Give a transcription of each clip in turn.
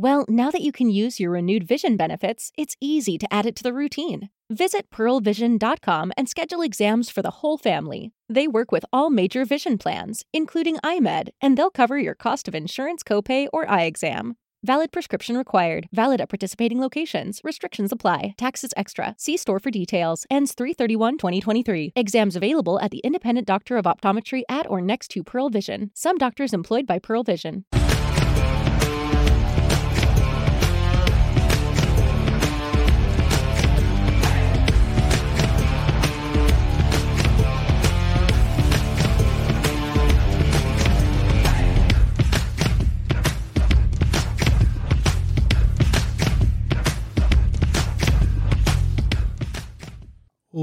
Well, now that you can use your renewed vision benefits, it's easy to add it to the routine. Visit pearlvision.com and schedule exams for the whole family. They work with all major vision plans, including EyeMed, and they'll cover your cost of insurance copay or eye exam. Valid prescription required. Valid at participating locations. Restrictions apply. Taxes extra. See store for details. Ends 331-2023. Exams available at the independent doctor of optometry at or next to Pearl Vision. Some doctors employed by Pearl Vision.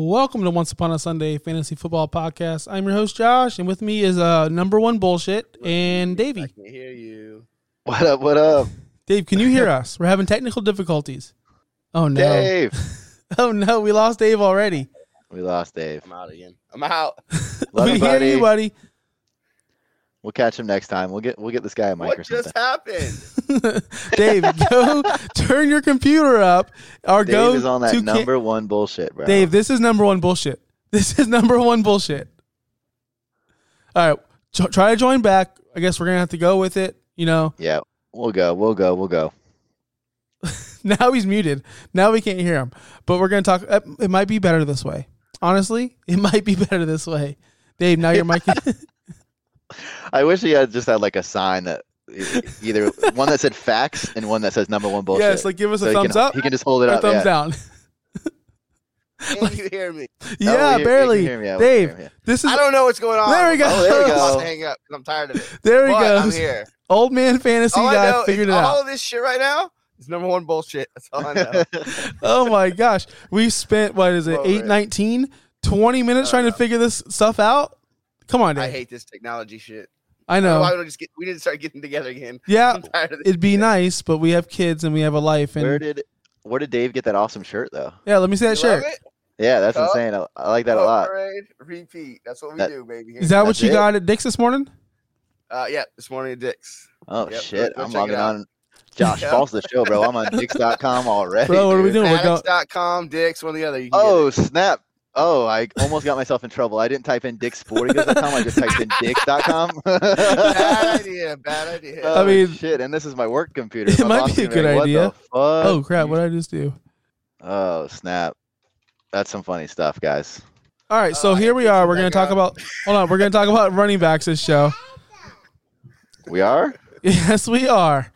Welcome to Once Upon a Sunday Fantasy Football Podcast. I'm your host Josh, and with me is uh number one bullshit and Davey. I can hear you. What up? What up, Dave, can you hear us? We're having technical difficulties. Oh no! Dave? Oh no, we lost Dave already. We lost Dave. I'm out again. I'm out. Love we him, hear you, buddy. We'll catch him next time. We'll get we'll get this guy a mic what or just happened? Dave, go turn your computer up or Dave go is on that to ca- number one bullshit, bro. Dave, this is number one bullshit. This is number one bullshit. All right, tr- try to join back. I guess we're gonna have to go with it. You know, Yeah, we'll go. We'll go. We'll go. now he's muted. Now we can't hear him. But we're gonna talk. uh, It might be better this way. Honestly, it might be better this way. Dave, now your mic. I wish he had just had like a sign that either one that said facts and one that says number one bullshit. yes, like give us a So he thumbs can, up He can just hold it or up. thumbs yeah. down. Can you hear me? yeah, oh, we hear- barely. hear him, yeah, Dave, hear him, this is I don't know what's going on. There we go. Oh, there we I'm about go. to hang up 'cause I'm tired of it. there we go. I'm here. Old man fantasy All I guy know figured is it all out. of this shit right now is number one bullshit. That's all I know. oh my gosh. We spent what is it, Over it. 819? 20 minutes oh, trying to figure this stuff out? Come on, I hate this technology shit. I know. Why know. don't we just get? We need to start getting together again. Yeah, I'm tired of this. it'd be nice, but we have kids and we have a life. And Where did where did Dave get that awesome shirt though? yeah, let me see that You love shirt. it? Yeah, that's Oh. insane. I, I like that a lot. Parade, repeat. That's what we That- do, baby. Here. Is that what you it? got at Dick's this morning? Uh, yeah, this morning at Dick's. Oh Yep, shit, go- go I'm logging on. Josh, Yeah. false the show, bro. I'm on Dix.com already. Bro, what are we doing? We're going- Addicts.com, Dick's, one or the other. You can Oh snap! Oh, I almost got myself in trouble. I didn't type in dicksportinggoods.com. I just typed in dicks.com. bad idea. Bad idea. Oh, I mean- shit, and this is my work computer. It My might be a good like, "What the idea." fuck?" Oh crap, what did I just do? Oh snap! That's some funny stuff, guys. All right, so Uh, here we are. We're going to talk about Hold on, we're going to talk about running backs this show. We are. Yes, we are.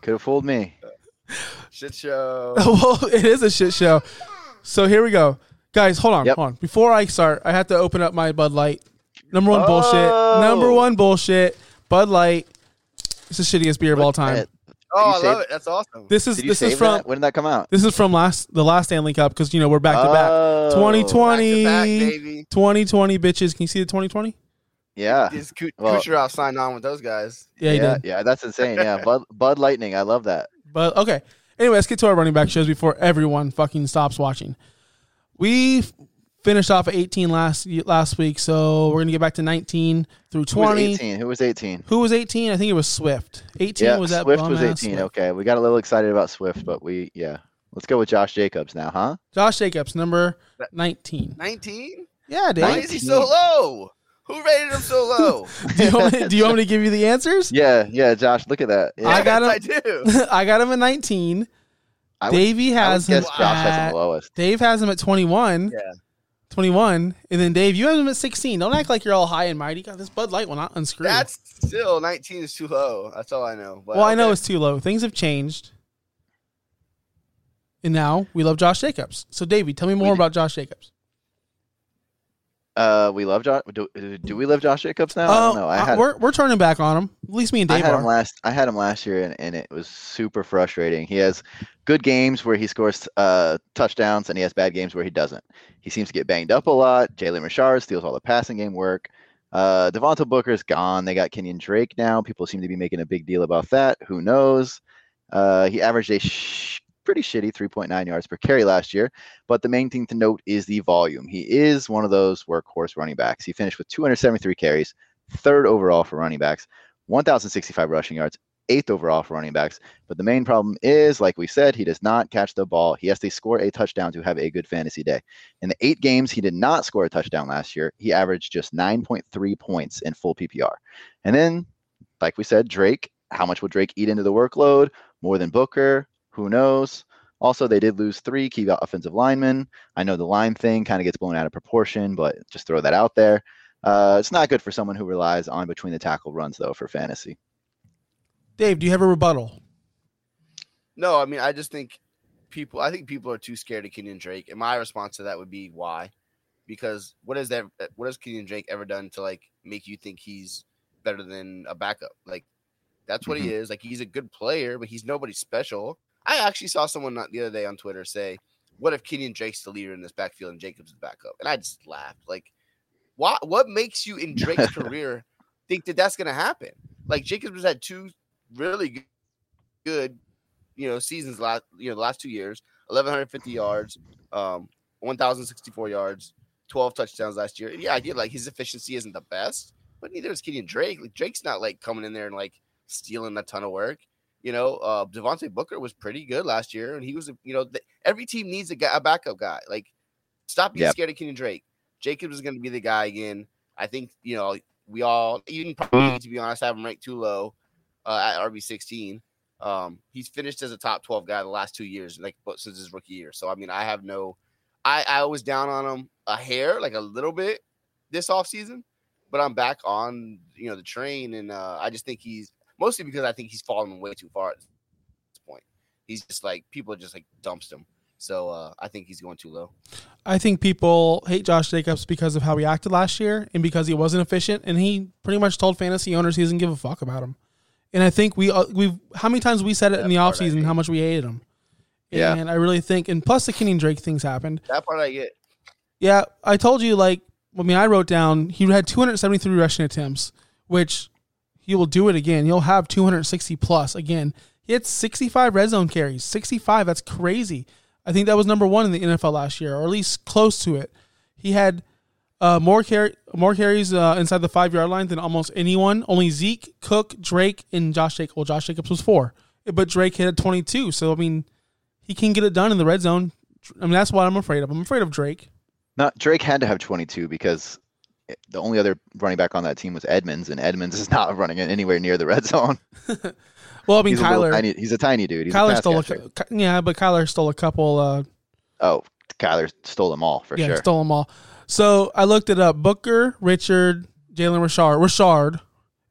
Could have fooled me. Shit show. well, it is a shit show. So here we go. Guys, hold on, Yep. hold on. Before I start, I have to open up my Bud Light. Number one Oh. bullshit. Number one bullshit. Bud Light. It's the shittiest beer of all time. at- Oh, I you love it. That's awesome. This is Did you this is from that? When did that come out? this is from last the last Stanley Cup because you know we're back to back. Oh, 2020, Back to back, baby. 2020 bitches. Can you see the 2020? Yeah. Is Ku- Well- Kucherov signed on with those guys. Yeah, he yeah, did. yeah, that's insane. Yeah, Bud, Bud Lightning. I love that. But okay. Anyway, let's get to our running back shows before everyone fucking stops watching. We finished off at 18 last last week, so we're gonna get back to 19 through Who was 20. 18? Who was 18? Who was 18? I think it was Swift. 18 Yeah, was that Swift was 18. Swift. Okay, we got a little excited about Swift, but we yeah. Let's go with Josh Jacobs now, huh? Josh Jacobs, number 19. 19? Yeah, Why is he so low? Who rated him so low? do, you want me, do you want me to give you the answers? Yeah, yeah, Josh, look at that. Yeah. I got Yes, him. I do. I got him at 19. I would- Davey I would has him guess Josh has him the lowest. Dave has him at 21. Yeah. 21. And then Dave, you have him at 16. Don't act like you're all high and mighty. God, this Bud Light will not unscrew. That's still 19 is too low. That's all I know. But well, I know it's too low. Things have changed. And now we love Josh Jacobs. So, Davey, tell me more do. about Josh Jacobs. Uh, we love Josh. Do, do we love Josh Jacobs now? I don't Uh, know. I uh, had we're we're turning back on him. At least me and I Dave had him last. I had him last year, and, and it was super frustrating. He has good games where he scores uh, touchdowns, and he has bad games where he doesn't. He seems to get banged up a lot. Jalen Richard steals all the passing game work. Uh, Devontae Booker's gone. They got Kenyon Drake now. People seem to be making a big deal about that. Who knows? Uh, he averaged a sh- pretty shitty 3.9 yards per carry last year. But the main thing to note is the volume. He is one of those workhorse running backs. He finished with 273 carries, third overall for running backs, 1,065 rushing yards, eighth overall for running backs. But the main problem is, like we said, he does not catch the ball. He has to score a touchdown to have a good fantasy day. In the eight games he did not score a touchdown last year, he averaged just 9.3 points in full PPR. And then, like we said, Drake, how much will Drake eat into the workload? More than Booker? Who knows? Also, they did lose three key offensive linemen. I know the line thing kind of gets blown out of proportion, but just throw that out there. Uh, it's not good for someone who relies on between the tackle runs, though, for fantasy. Dave, do you have a rebuttal? No, I mean, I just think people. I think people are too scared of Kenyon Drake, and my response to that would be why? Because what has that? What has Kenyon Drake ever done to like make you think he's better than a backup? Like that's what he is. Like he's a good player, but he's nobody special. I actually saw someone not- the other day on Twitter say, "What if Kenyon Drake's the leader in this backfield and Jacobs is backup?" And I just laughed. Like, what? What makes you in Drake's career think that that's going to happen? Like Jacobs has had two really good, good, you know, seasons last, you know, the last two years, eleven hundred fifty yards, um, one thousand sixty four yards, twelve touchdowns last year. And yeah, I get like his efficiency isn't the best, but neither is Kenyon Drake. Like Drake's not like coming in there and like stealing a ton of work. You know, uh, Devontae Booker was pretty good last year, and he was, you know, th- every team needs a, guy, a backup guy. Like, stop being Yep. scared of Kenyon Drake. Jacobs is going to be the guy again. I think, you know, we all, even probably, to be honest, have him ranked too low uh, at RB sixteen. Um, he's finished as a top twelve guy the last two years, like but since his rookie year. So I mean, I have no, I I was down on him a hair, like a little bit this offseason, but I'm back on you know the train, and uh, I just think he's mostly because I think he's fallen way too far at this point. He's just like people just like dumps him. So uh, I think he's going too low. I think people hate Josh Jacobs because of how he acted last year and because he wasn't efficient. And he pretty much told fantasy owners he doesn't give a fuck about him. And I think we uh, we've how many times we said it in the That offseason how much we hated him. Yeah. And I really think, and plus the Kenyon Drake things happened. That part I get. Yeah, I told you like I mean I wrote down he had 273 rushing attempts, which he will do it again. He'll have 260 plus again. He had 65 red zone carries. 65, that's crazy. I think that was number 1 in the NFL last year or at least close to it. He had uh, more carry more carries uh, inside the 5-yard line than almost anyone. Only Zeke, Cook, Drake and Josh Jacobs. Well, Josh Jacobs was 4. But Drake hit at 22. So I mean, he can get it done in the red zone. I mean, that's what I'm afraid of. I'm afraid of Drake. Not Drake had to have 22 because the only other running back on that team was Edmonds, and Edmonds is not running anywhere near the red zone. Well, I mean, he's, a Kyler. tiny, he's a tiny dude. He's Kyler stole a, catcher. Yeah, but Kyler stole a couple. Uh, Oh, Kyler stole them all for yeah, sure. stole them all. So I looked it up. Booker, Richard, Jalen Richard, Richard,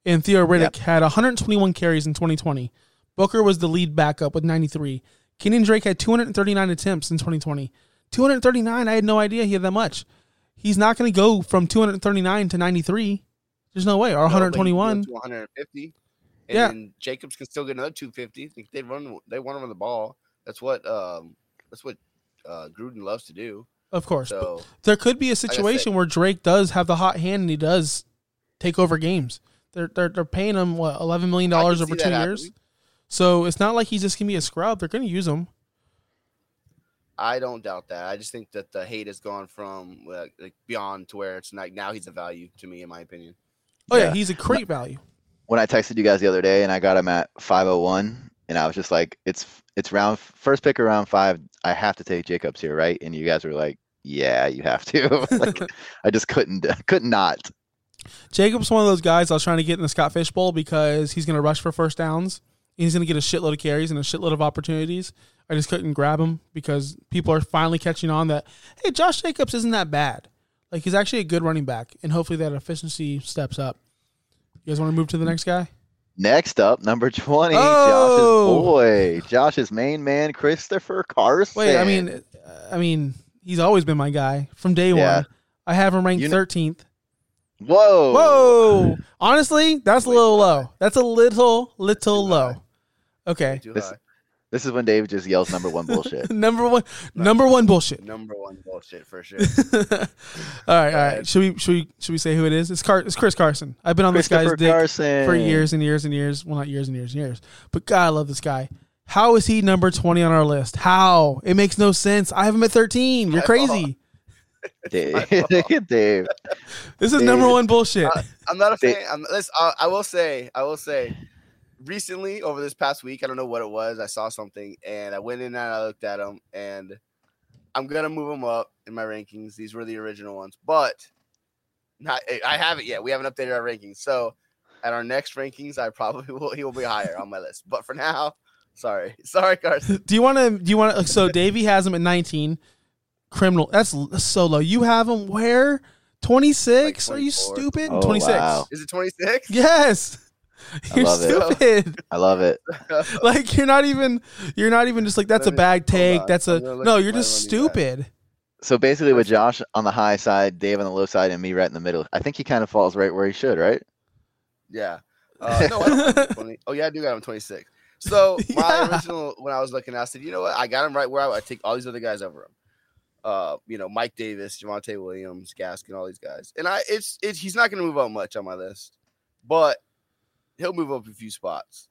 and Theo Riddick had 121 carries in 2020. Booker was the lead backup with 93. Kenyon Drake had 239 attempts in 2020. 239. I had no idea he had that much. He's not going to go from 239 to 93. There's no way. Or No, but he can go 121. to 150. And Yeah. Jacobs can still get another 250. Think they run they want to run the ball. That's what um that's what uh Gruden loves to do. Of course. So there could be a situation where Drake does have the hot hand and he does take over games. They're they're, they're paying him what eleven million dollars over two years. So it's not like he's just gonna be a scrub. They're gonna use him. I don't doubt that. I just think that the hate has gone from uh, like beyond to where it's like now he's a value to me in my opinion. Oh yeah, Yeah. he's a great value. when I texted you guys the other day and I got him at 501 and I was just like, it's it's round first pick around five. I have to take Jacobs here, right? And you guys were like, yeah, you have to. like, I just couldn't couldn't not. Jacob's one of those guys I was trying to get in the Scott Fish Bowl because he's gonna rush for first downs. He's gonna get a shitload of carries and a shitload of opportunities. I just couldn't grab him because people are finally catching on that hey, Josh Jacobs isn't that bad. Like he's actually a good running back, and hopefully that efficiency steps up. You guys want to move to the next guy? Next up, number 20, Oh! Josh's boy, Josh's main man, Christopher Carson. Wait, I mean, I mean, he's always been my guy from day Yeah. one. I have him ranked You kn- 13th. Whoa. Whoa! Honestly, that's a little high. low. That's a little, little Too low. Okay. This- This is when Dave just yells number one bullshit. number one, number one bullshit. Number one bullshit for sure. all right, all right. Should we should we should we say who it is? It's Car- it's Chris Carson. I've been on this guy's Christopher dick Carson. for years and years and years. Well, not years and years and years, but God, I love this guy. How is he number twenty on our list? How? It makes no sense. I have him at thirteen. You're crazy. Dave. Look at Dave. This is number one bullshit. Uh, I'm not a They- fan. I'm, listen, I, I will say, I will say, recently over this past week, I don't know what it was. I saw something and I went in and I looked at them, and I'm gonna move them up in my rankings. These were the original ones, but not. I haven't yet. We haven't updated our rankings, so at our next rankings, I probably will. He will be higher on my list, but for now, sorry, sorry, Carson. do you want to? Do you want to? So Davey has him at nineteen. Criminal. That's, l- that's so low. You have him where? Twenty six? Like Are you 24. stupid? Oh, Twenty six. wow. Is it 26? Yes. You're love it. stupid. I love it. like you're not even. You're not even just like that's a Let me- bag hold take. That's a no. You're just stupid. So basically, with Josh on the high side, Dave on the low side, and me right in the middle, I think he kind of falls right where he should, right? Yeah. Uh, no, I don't 20. Oh, yeah, I do got him 26. So my Yeah. original, when I was looking, I said, you know what? I got him right where I, I take all these other guys over him. Uh, you know, Mike Davis, Javonte Williams, Gaskin, all these guys. And I, it's, it's, he's not going to move up much on my list, but he'll move up a few spots.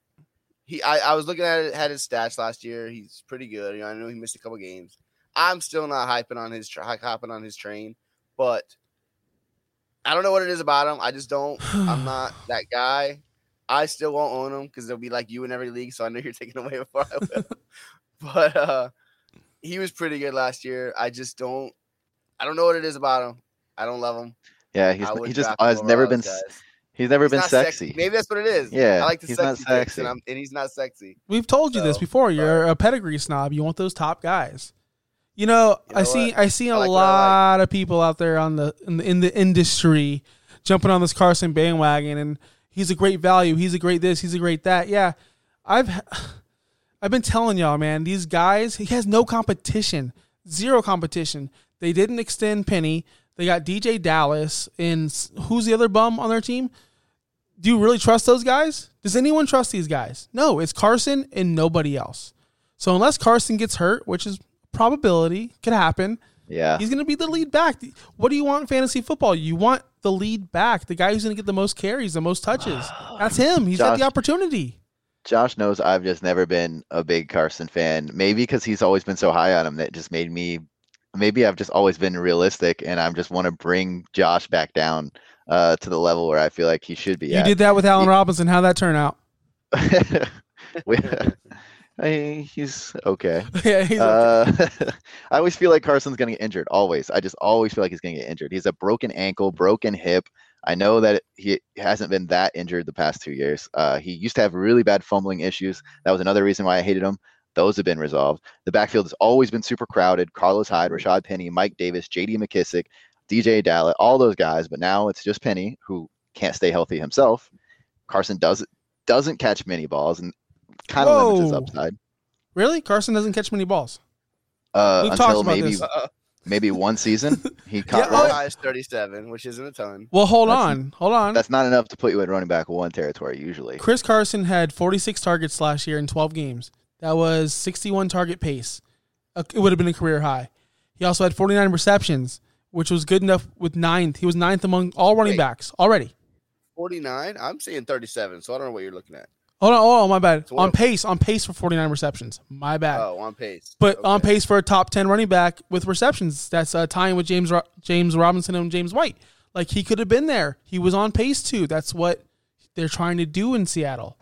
He, I, I was looking at it, had his stats last year. He's pretty good. You know, I know he missed a couple games. I'm still not hyping on his, hopping on his train, but I don't know what it is about him. I just don't. I'm not that guy. I still won't own him because they'll be like you in every league. So I know you're taking away before I will. but uh, he was pretty good last year. I just don't. I don't know what it is about him. I don't love him. Yeah, he's he just draft uh, has never been guys. he's never He's been not sexy. Maybe that's what it is. Yeah, I like the he's sexy, not sexy. and, I'm, and he's not sexy. We've told you this before. You're sorry. a pedigree snob. You want those top guys. You know, You I see. what? I see a I like what I lot of people out there on the in, the in the industry jumping on this Carson bandwagon, and he's a great value. He's a great this. He's a great that. Yeah, I've I've been telling y'all, man. These guys, he has no competition, zero competition. They didn't extend Penny. They got DJ Dallas, and who's the other bum on their team? Do you really trust those guys? Does anyone trust these guys? No, it's Carson and nobody else. So unless Carson gets hurt, which is probability, could happen, Yeah, he's going to be the lead back. What do you want in fantasy football? You want the lead back, the guy who's going to get the most carries, the most touches. That's him. He's got the opportunity. Josh knows I've just never been a big Carson fan. Maybe because he's always been so high on him that just made me. Maybe I've just always been realistic, and I just want to bring Josh back down uh, to the level where I feel like he should be You at. did that with Allen Robinson. How'd that turn out? We- I- he's okay. yeah, he's okay. Uh, I always feel like Carson's going to get injured. Always. I just always feel like he's going to get injured. He's a broken ankle, broken hip. I know that he hasn't been that injured the past two years. Uh, he used to have really bad fumbling issues. That was another reason why I hated him. Those have been resolved. The backfield has always been super crowded. Carlos Hyde, Rashad Penny, Mike Davis, J.D. McKissic, DJ Dallas, all those guys. But now it's just Penny who can't stay healthy himself. Carson does doesn't catch many balls and kind of limits his upside. really? Carson doesn't catch many balls. Uh, until about maybe. Uh, maybe one season he caught. Oh, yeah, oh, one. high is 37, which isn't a ton. Well, hold That's- on. Hold on. That's not enough to put you at running back one territory usually. Chris Carson had 46 targets last year in 12 games. That was 61 target pace. It would have been a career high. He also had 49 receptions, which was good enough with ninth. He was ninth among all running Wait. backs already. 49. I'm saying 37, so I don't know what you're looking at. Hold on. Oh, my bad. On pace, on pace for 49 receptions. My bad. Oh, on pace. but on pace for a top 10 running back with receptions. That's uh, tying with James Ro- James Robinson and James White. Like he could have been there. He was on pace too. That's what they're trying to do in Seattle.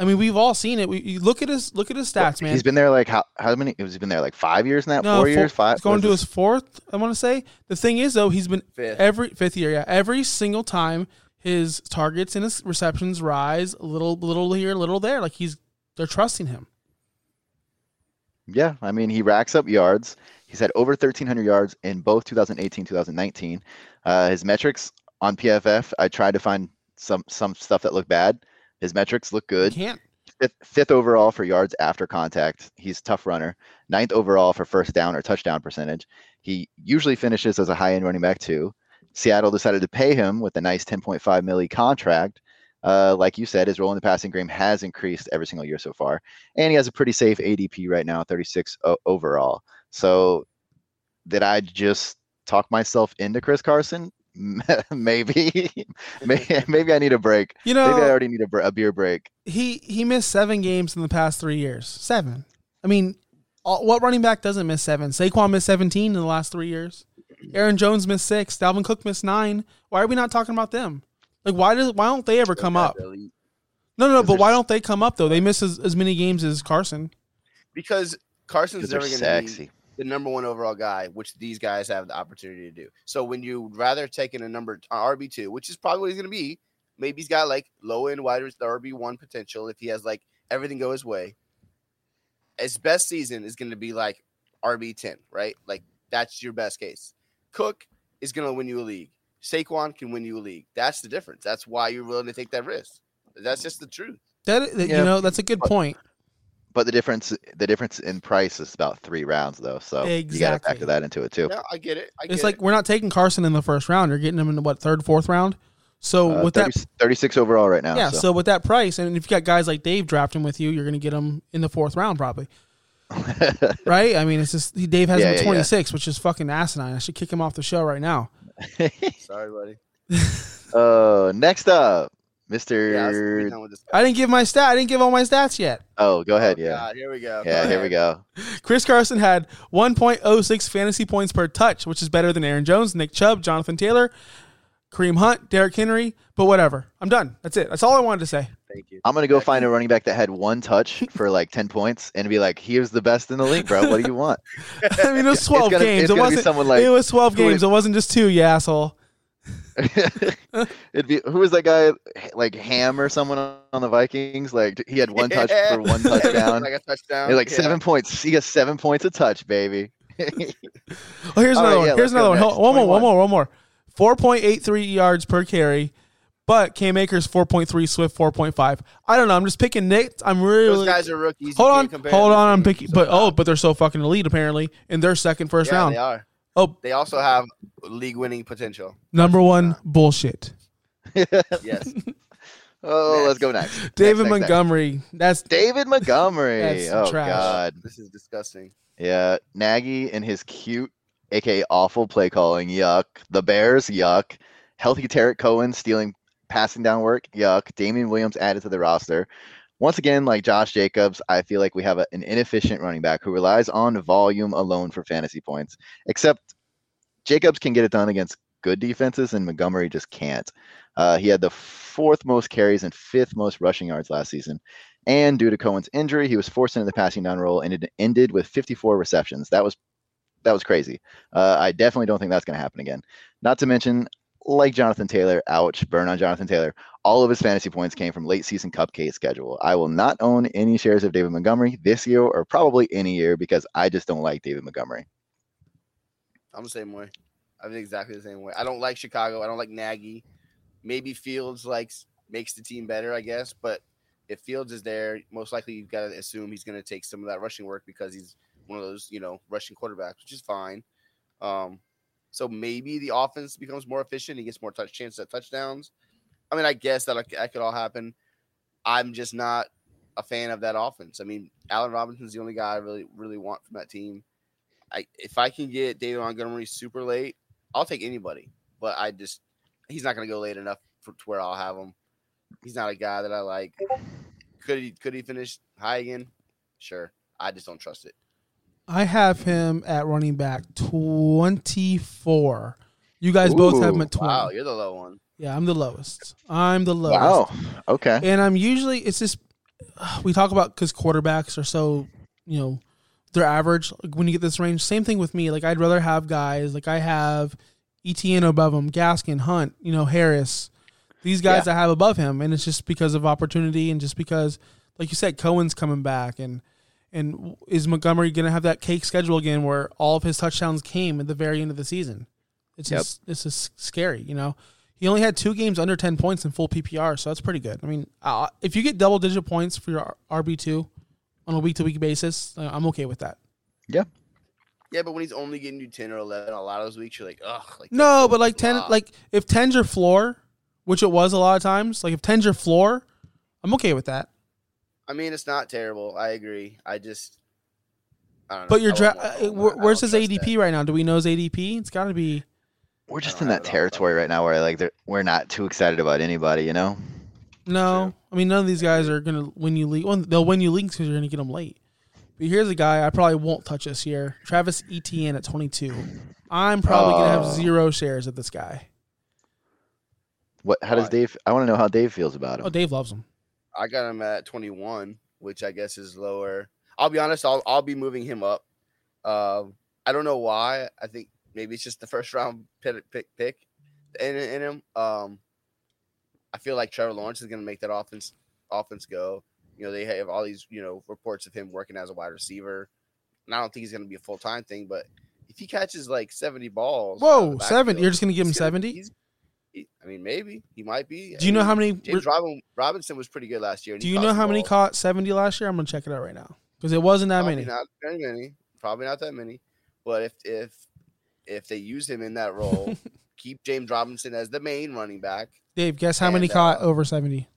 I mean, we've all seen it. We look at his look at his stats, man. He's been there like how how many? Has he been there like five years now? No, Four four- years? Five? He's going to his fourth. I want to say the thing is though he's been Fifth. every fifth year. Yeah, every single time his targets and his receptions rise a little, little here, little there. Like he's they're trusting him. Yeah, I mean he racks up yards. He's had over 1,300 yards in both 2018 2019. Uh, his metrics on PFF, I tried to find some some stuff that looked bad. His metrics look good. Can't. fifth, fifth overall for yards after contact. He's a tough runner. Ninth overall for first down or touchdown percentage. He usually finishes as a high end running back too. Seattle decided to pay him with a nice 10.5 milli contract. Uh, like you said, his role in the passing game has increased every single year so far, and he has a pretty safe ADP right now, 36 o- overall. So, did I just talk myself into Chris Carson? maybe, maybe, maybe I need a break. You know, maybe I already need a, br- a beer break. he he missed seven games in the past three years. Seven. I mean, all, what running back doesn't miss seven? Saquon missed seventeen in the last three years. Aaron Jones missed six. Dalvin Cook missed nine. Why are we not talking about them? Like, why does why don't they ever come up? Elite. No, no, no. But why don't they come up though? They miss as, as many games as Carson. Because Carson's never going to be the number one overall guy, which these guys have the opportunity to do. So when you'd rather taking a number uh, RB two, which is probably what he's going to be, maybe he's got like low end wide RB one potential if he has like everything go his way. His best season is going to be like RB ten, right? Like that's your best case. Cook is going to win you a league. Saquon can win you a league. That's the difference. That's why you're willing to take that risk. That's just the truth. That, that- Yeah. you know, that's a good point. But the difference, the difference in price is about three rounds, though. So you got to factor that into it too. Yeah, I get it. I get It's like it. we're not taking Carson in the first round. You're getting him in the what third, fourth round. So Uh, with that 36 overall right now. Yeah, so. so. with that price, and if you got guys like Dave drafting with you, you're going to get them in the fourth round probably, right? I mean, it's just he- Dave has Yeah, him yeah, at yeah. 26, which is fucking asinine. I should kick him off the show right now. Sorry, buddy. uh, next up, Mister. be done with this. I didn't give my stat. I didn't give all my stats yet. oh, go ahead. Oh, yeah, God, here we go. yeah. Go Here we go. Chris Carson had 1.06 fantasy points per touch, which is better than Aaron Jones, Nick Chubb, Jonathan Taylor, Kareem Hunt, Derrick Henry. But whatever, I'm done. That's it. That's all I wanted to say. Thank you. I'm gonna go find a running back that had one touch for like ten points and be like, "Here's the best in the league, bro. What do you want?" I mean, it was 12 gonna- games. it's It wasn't. someone like it was 12 who is- games. It wasn't just two. You asshole. It'd be who was that guy like Ham or someone on the Vikings? Like he had one touch for one touchdown. like a touchdown. Like yeah. seven points. He got seven points a touch, baby. Oh, here's All another right, one. yeah, here's another one. next. One more, one more, one more. 4.83 yards per carry, but Cam Akers 4.3, Swift 4.5. I don't know. I'm just picking Nick. I'm really. Those guys are rookies. Hold on, hold on. I'm picking, so but oh, but they're so fucking elite apparently in their second, first yeah, round. they are. Oh, They also have league-winning potential. number one bullshit. Yes. oh, let's go next. David Next, next, next. Montgomery. That's David Montgomery. That's oh trash. God. this is disgusting. Yeah, Nagy and his cute, aka awful play calling. Yuck. The Bears. Yuck. Healthy Tarik Cohen stealing passing down work. Yuck. Damien Williams added to the roster. Once again, like Josh Jacobs, I feel like we have a, an inefficient running back who relies on volume alone for fantasy points. Except Jacobs can get it done against good defenses, and Montgomery just can't. Uh, he had the fourth most carries and fifth most rushing yards last season. And due to Cohen's injury, he was forced into the passing down role and it ended with 54 receptions. That was that was crazy. Uh, I definitely don't think that's going to happen again. Not to mention, like Jonathan Taylor, ouch, burn on Jonathan Taylor. All of his fantasy points came from late season cupcake schedule. I will not own any shares of David Montgomery this year or probably any year because I just don't like David Montgomery. I'm the same way. I think exactly the same way. I don't like Chicago. I don't like Nagy. Maybe Fields likes makes the team better, I guess. But if Fields is there, most likely you've got to assume he's going to take some of that rushing work because he's one of those, you know, rushing quarterbacks, which is fine. Um, so maybe the offense becomes more efficient. He gets more touch chances at touchdowns. I mean, I guess that that could all happen. I'm just not a fan of that offense. I mean, Allen Robinson's the only guy I really really want from that team. I if I can get David Montgomery super late, I'll take anybody. But I just he's not going to go late enough for, to where I'll have him. He's not a guy that I like. Could he could he finish high again? Sure. I just don't trust it. I have him at running back 24. You guys both have him at 20. Wow, you're the low one. Yeah, I'm the lowest. I'm the lowest. Wow. Okay. And I'm usually it's just we talk about because quarterbacks are so you know they're average. Like when you get this range, same thing with me. Like I'd rather have guys like I have ETN above him, Gaskin, Hunt, you know Harris. These guys I have above him, and it's just because of opportunity and just because, like you said, Cohen's coming back, and and is Montgomery going to have that cake schedule again where all of his touchdowns came at the very end of the season? It's Yep. just it's just scary, you know. He only had two games under ten points in full PPR, so that's pretty good. I mean, uh, if you get double digit points for your RB two on a week to week basis, uh, I'm okay with that. Yeah, Yeah, but when he's only getting you ten or eleven, a lot of those weeks you're like, ugh. Like No, but like ten, blah. like if ten's your floor, which it was a lot of times, like if ten's your floor, I'm okay with that. I mean, it's not terrible. I agree. I just, I don't know. But your I draft, uh, more. where- I where's his ADP that. right now? Do we know his ADP? It's got to be. We're just in that it off the top territory right now where like we're not too excited about anybody, you know. No, I mean none of these guys are gonna win you league. Well, they'll win you leagues because you're gonna get them late. But here's a guy I probably won't touch this year: Travis Etienne at 22. I'm probably gonna have Oh. zero shares of this guy. What? How does Dave? I want to know how Dave feels about him. Oh, Dave loves him. I got him at 21, which I guess is lower. I'll be honest. I'll I'll be moving him up. Um, I don't know why. I think maybe it's just the first round pick pick, pick in, in him. Um, I feel like Trevor Lawrence is going to make that offense offense go. You know, they have all these you know reports of him working as a wide receiver, and I don't think he's going to be a full time thing. But if he catches like 70 balls, Whoa, seven! backfield, You're just gonna give him he's I mean, maybe he might be. Do you know I how many? James Robin, Robinson was pretty good last year. Do you know how many caught 70 last year? I'm gonna check it out right now because it wasn't that Probably many. Not very many. Probably not that many. But if if if they use him in that role, keep James Robinson as the main running back, Dave, guess how many And, caught uh, over 70?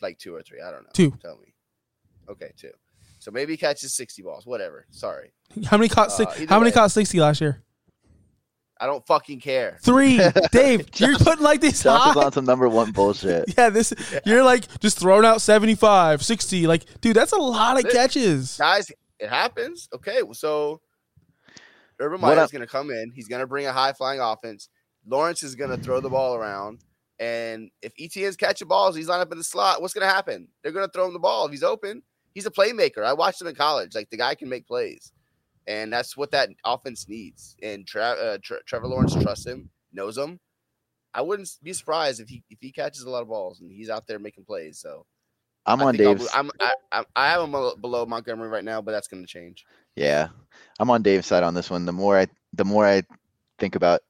like two or three. I don't know. Two. Tell me. Okay, two. So maybe he catches sixty balls. Whatever. Sorry. How many caught? Uh, how many way. caught 60 last year? I don't fucking care. Three. Dave, you're putting like these Josh is high. on some number one bullshit. Yeah, this you're like just throwing out 75, 60. Like, dude, that's a lot of This- catches. Guys, it happens. Okay, so Urban What Meyer is going to come in. He's going to bring a high flying offense. Lawrence is going to throw the ball around. And if ETN's catching balls, he's lined up in the slot. What's going to happen? They're going to throw him the ball. If he's open, he's a playmaker. I watched him in college. Like the guy can make plays, and that's what that offense needs. And Tra- uh, Tre- Trevor Lawrence trusts him, knows him. I wouldn't be surprised if he if he catches a lot of balls and he's out there making plays. So I'm I on Dave's. I'm, I, I, I have him below Montgomery right now, but that's going to change. Yeah, I'm on Dave's side on this one. The more I, the more I think about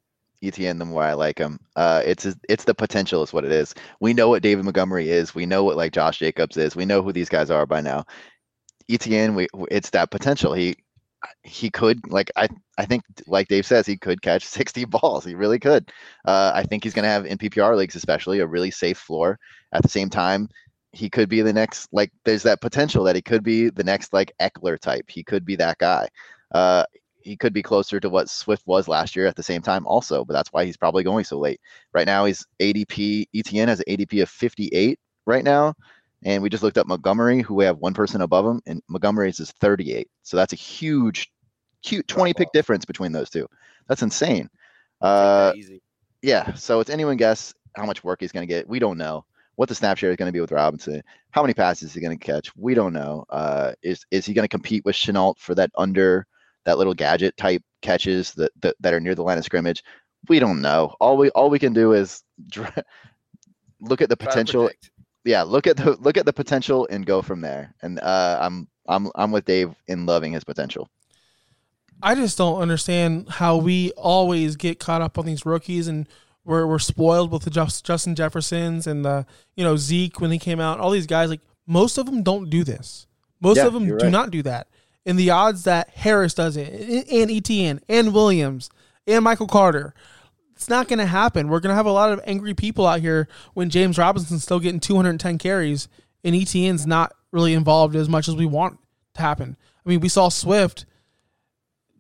ETN, the more I like him. Uh, it's it's the potential is what it is. We know what David Montgomery is. We know what like Josh Jacobs is. We know who these guys are by now. ETN, we it's that potential. He he could like I I think like Dave says he could catch 60 balls. He really could. Uh, I think he's gonna have in PPR leagues especially a really safe floor. At the same time, he could be the next like there's that potential that he could be the next like Ekeler type. He could be that guy. Uh he could be closer to what Swift was last year at the same time also, but that's why he's probably going so late. Right now he's ADP ETN has an ADP of 58 right now. And we just looked up Montgomery, who we have one person above him, and Montgomery's is 38. So that's a huge, cute 20 pick difference between those two. That's insane. Uh, that yeah. So it's anyone guess how much work he's going to get. We don't know what the snap share is going to be with Robinson. How many passes is he going to catch? We don't know. Uh, is is he going to compete with Shenault for that under that little gadget type catches that, that that are near the line of scrimmage? We don't know. All we all we can do is dr- look at the potential. Yeah, look at the look at the potential and go from there. And uh, I'm I'm I'm with Dave in loving his potential. I just don't understand how we always get caught up on these rookies and we're, we're spoiled with the Justin Jeffersons and the you know Zeke when he came out. All these guys like most of them don't do this. Most Yeah, of them do right. not do that. And the odds that Harris does it and- and Etienne and Williams and Michael Carter, it's not going to happen. We're going to have a lot of angry people out here when James Robinson's still getting 210 carries and ETN's not really involved as much as we want to happen. I mean, we saw Swift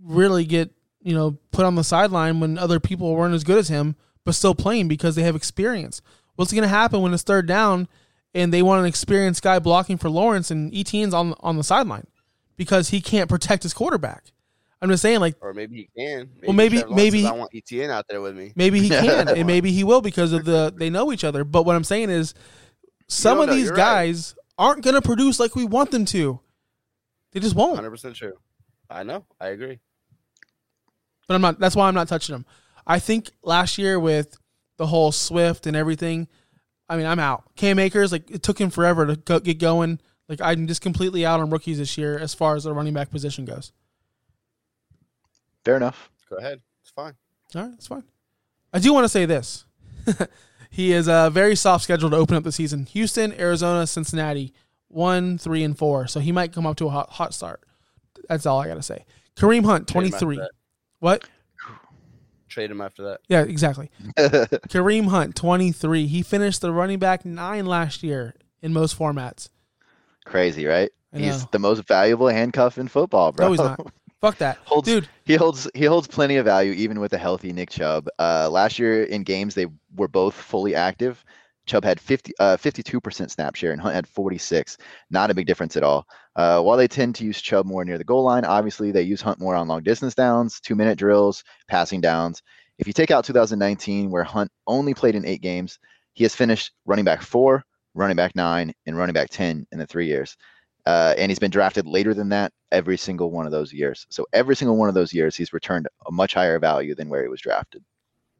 really get you know put on the sideline when other people weren't as good as him, but still playing because they have experience. What's going to happen when it's third down and they want an experienced guy blocking for Lawrence and ETN's on on the sideline because he can't protect his quarterback? I'm just saying, like Or maybe he can. Well, maybe- Lawrence maybe- says, I want ETN out there with me. maybe he can and maybe he will because of the they know each other. But what I'm saying is, some of know, these you're right. guys aren't going to produce like we want them to. They just won't. 100 percent true. I know. I agree. but I'm not. That's why I'm not touching them. I think last year with the whole Swift and everything, I mean, I'm out. Cam Akers, like it took him forever to go, get going. Like I'm just completely out on rookies this year as far as the running back position goes. Fair enough. Go ahead. It's fine. All right, that's fine. I do want to say this: he is a very soft schedule to open up the season. Houston, Arizona, Cincinnati, one, three, and four. So he might come up to a hot, hot start. That's all I got to say. Kareem Hunt, Trade him after 23. What? Trade him after that. Yeah, exactly. Kareem Hunt, 23. He finished the running back nine last year in most formats. Crazy, right? He's the most valuable handcuff in football, bro. No, he's not. Fuck that. holds, Dude, he holds he holds plenty of value even with a healthy Nick Chubb. Uh, last year in games they were both fully active. Chubb had 50 uh, 52% snap share and Hunt had 46. Not a big difference at all. Uh, while they tend to use Chubb more near the goal line, obviously they use Hunt more on long distance downs, two minute drills, passing downs. If you take out 2019, where Hunt only played in eight games, he has finished running back four, running back nine, and running back 10 in the three years. Uh, and he's been drafted later than that every single one of those years. So every single one of those years, he's returned a much higher value than where he was drafted.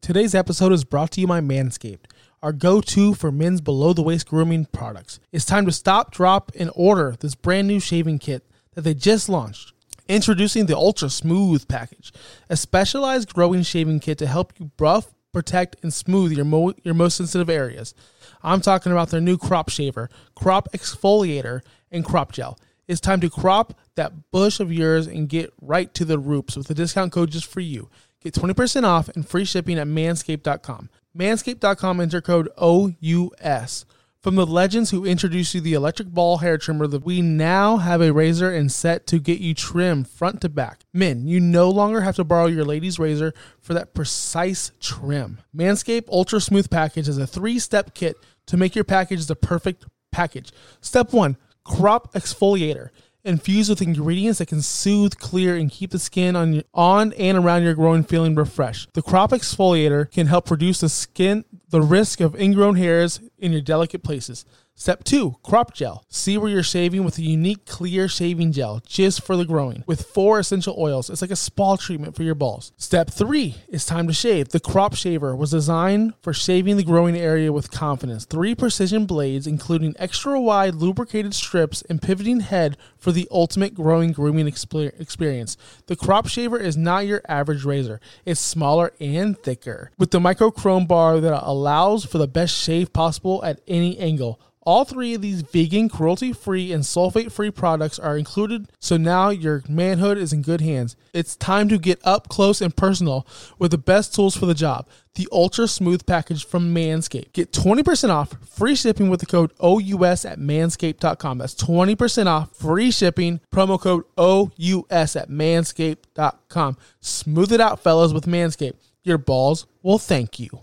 Today's episode is brought to you by Manscaped, our go to for men's below the waist grooming products. It's time to stop, drop, and order this brand new shaving kit that they just launched. Introducing the Ultra Smooth Package, a specialized growing shaving kit to help you buff, protect, and smooth your, mo- your most sensitive areas. I'm talking about their new crop shaver, crop exfoliator, and crop gel. It's time to crop that bush of yours and get right to the roots with a discount code just for you. Get 20% off and free shipping at manscaped.com. Manscaped.com enter code OUS. From the legends who introduced you the electric ball hair trimmer, that we now have a razor and set to get you trimmed front to back. Men, you no longer have to borrow your lady's razor for that precise trim. Manscaped Ultra Smooth Package is a three step kit to make your package the perfect package. Step one crop exfoliator. Infused with ingredients that can soothe, clear, and keep the skin on your, on and around your growing feeling refreshed. The crop exfoliator can help reduce the skin the risk of ingrown hairs in your delicate places. Step two, crop gel. See where you're shaving with a unique clear shaving gel just for the growing with four essential oils. It's like a spa treatment for your balls. Step three, it's time to shave. The crop shaver was designed for shaving the growing area with confidence. Three precision blades, including extra wide lubricated strips and pivoting head for the ultimate growing grooming exper- experience. The crop shaver is not your average razor. It's smaller and thicker with the microchrome bar that allows for the best shave possible at any angle. All three of these vegan, cruelty free, and sulfate free products are included, so now your manhood is in good hands. It's time to get up close and personal with the best tools for the job the Ultra Smooth Package from Manscaped. Get 20% off free shipping with the code OUS at manscaped.com. That's 20% off free shipping, promo code OUS at manscaped.com. Smooth it out, fellas, with Manscaped. Your balls will thank you.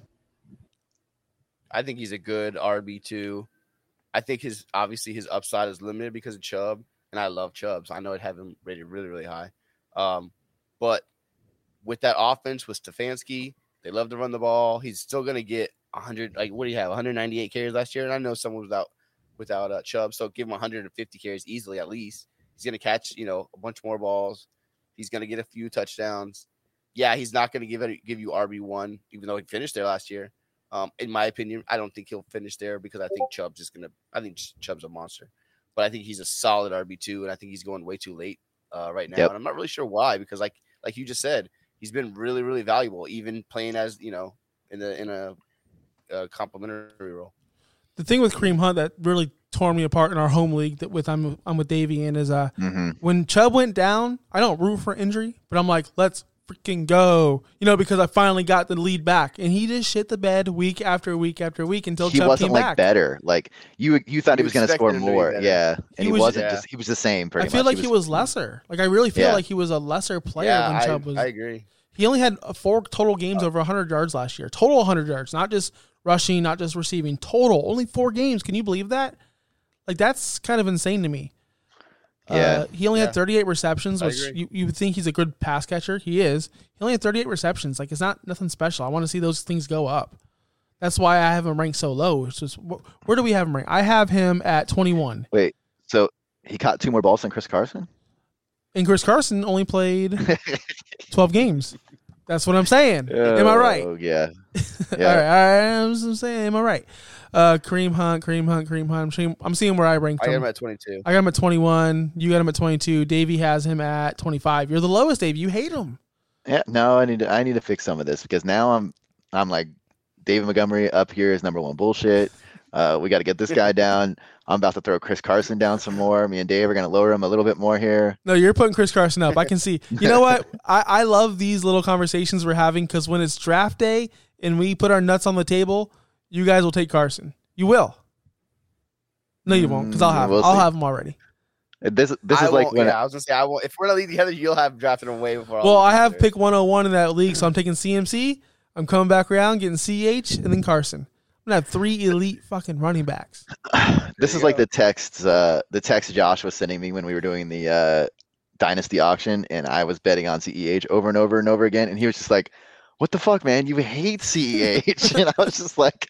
I think he's a good RB two. I think his obviously his upside is limited because of Chubb, and I love Chubb, so I know I'd have him rated really really high. Um, but with that offense with Stefanski, they love to run the ball. He's still going to get 100. Like what do you have? 198 carries last year, and I know someone was out without uh, Chubb, so give him 150 carries easily at least. He's going to catch you know a bunch more balls. He's going to get a few touchdowns. Yeah, he's not going to give give you RB one, even though he finished there last year. Um, in my opinion, I don't think he'll finish there because I think Chubb's just gonna. I think Ch- Chubb's a monster, but I think he's a solid RB two, and I think he's going way too late uh, right now. Yep. And I'm not really sure why because, like, like you just said, he's been really, really valuable, even playing as you know in the in a, uh complimentary role. the thing with Kareem Hunt that really tore me apart in our home league that with I'm I'm with Davey in is uh hmm when Chubb went down, I don't root for injury, but I'm like, let's freaking go. You know, because I finally got the lead back. And he just shit the bed week after week after week until He Chubb wasn't came like back. better. Like you, you thought he was going to score expected to be more. Yeah, and He he, was- wasn't. Yeah. Just he was the same. Pretty I feel much. like he was lesser. Like I really feel Yeah. like he was a lesser player yeah, when I, was I agree. He only had uh, four total games over 100 yards last year. Total 100 yards, not just rushing, not just receiving. Total, only four games. Can you believe that? Like that's kind of insane to me. Yeah. Uh, he only Yeah. had 38 receptions, which you, you would think he's a good pass catcher. He is. He only had 38 receptions. Like it's not nothing special. I want to see those things go up. That's why I have him ranked so low. It's just wh- where do we have him ranked? I have him at 21. Wait, so he caught two more balls than Chris Carson? And Chris Carson only played 12 games. That's what I'm saying. Am I right? Oh yeah. Yeah. right, all right. I'm saying, am I right? Uh, Kareem Hunt, Kareem Hunt, Kareem Hunt. I'm seeing, I'm seeing where I rank. I got him. him at 22. I got him at 21. You got him at 22. Davey has him at 25. You're the lowest, Dave. You hate him. Yeah. No, I need to. I need to fix some of this because now I'm. I'm like, David Montgomery up here is number one bullshit. Uh, we got to get this guy down. I'm about to throw Chris Carson down some more. Me and Dave are going to lower him a little bit more here. No, you're putting Chris Carson up. I can see. You know what? I, I love these little conversations we're having because when it's draft day and we put our nuts on the table, you guys will take Carson. You will. No, you won't because I'll Mm, have we'll I'll see. have him already. This this I is like when yeah, I was gonna say I won't. If we're in a league together, you'll have drafted him way before. Well, I have there. pick 101 in that league, so I'm taking CMC. I'm coming back around, getting CH, and then Carson. I'm gonna have three elite fucking running backs. this you is like the texts uh the text Josh was sending me when we were doing the uh dynasty auction and I was betting on CEH over and over and over again and he was just like what the fuck man you hate CEH and I was just like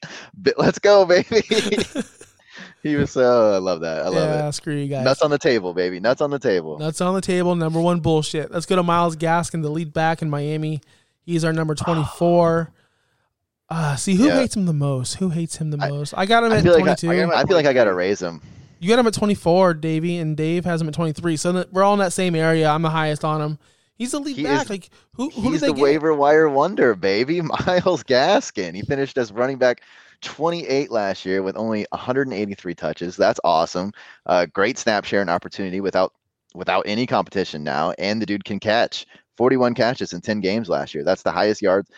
let's go baby he was so I love that I love yeah, it screw you guys. nuts on the table baby nuts on the table Nuts on the table. Number one bullshit. Let's go to Myles Gaskin, the lead back in Miami. He's our number 24. Uh, see who Yeah. hates him the most? Who hates him the most? I got him I at feel like I- 22. I got him at I feel like I gotta raise him you got him at 24, Davey, and Dave has him at 23. So we're all in that same area. I'm the highest on him. He's a lead He back. is- like who? Who He's the get? waiver wire wonder, baby. Myles Gaskin. He finished as running back 28 last year with only 183 touches. That's awesome. Uh, great snap share and opportunity without without any competition now. And the dude can catch 41 catches in 10 games last year. That's the highest yards.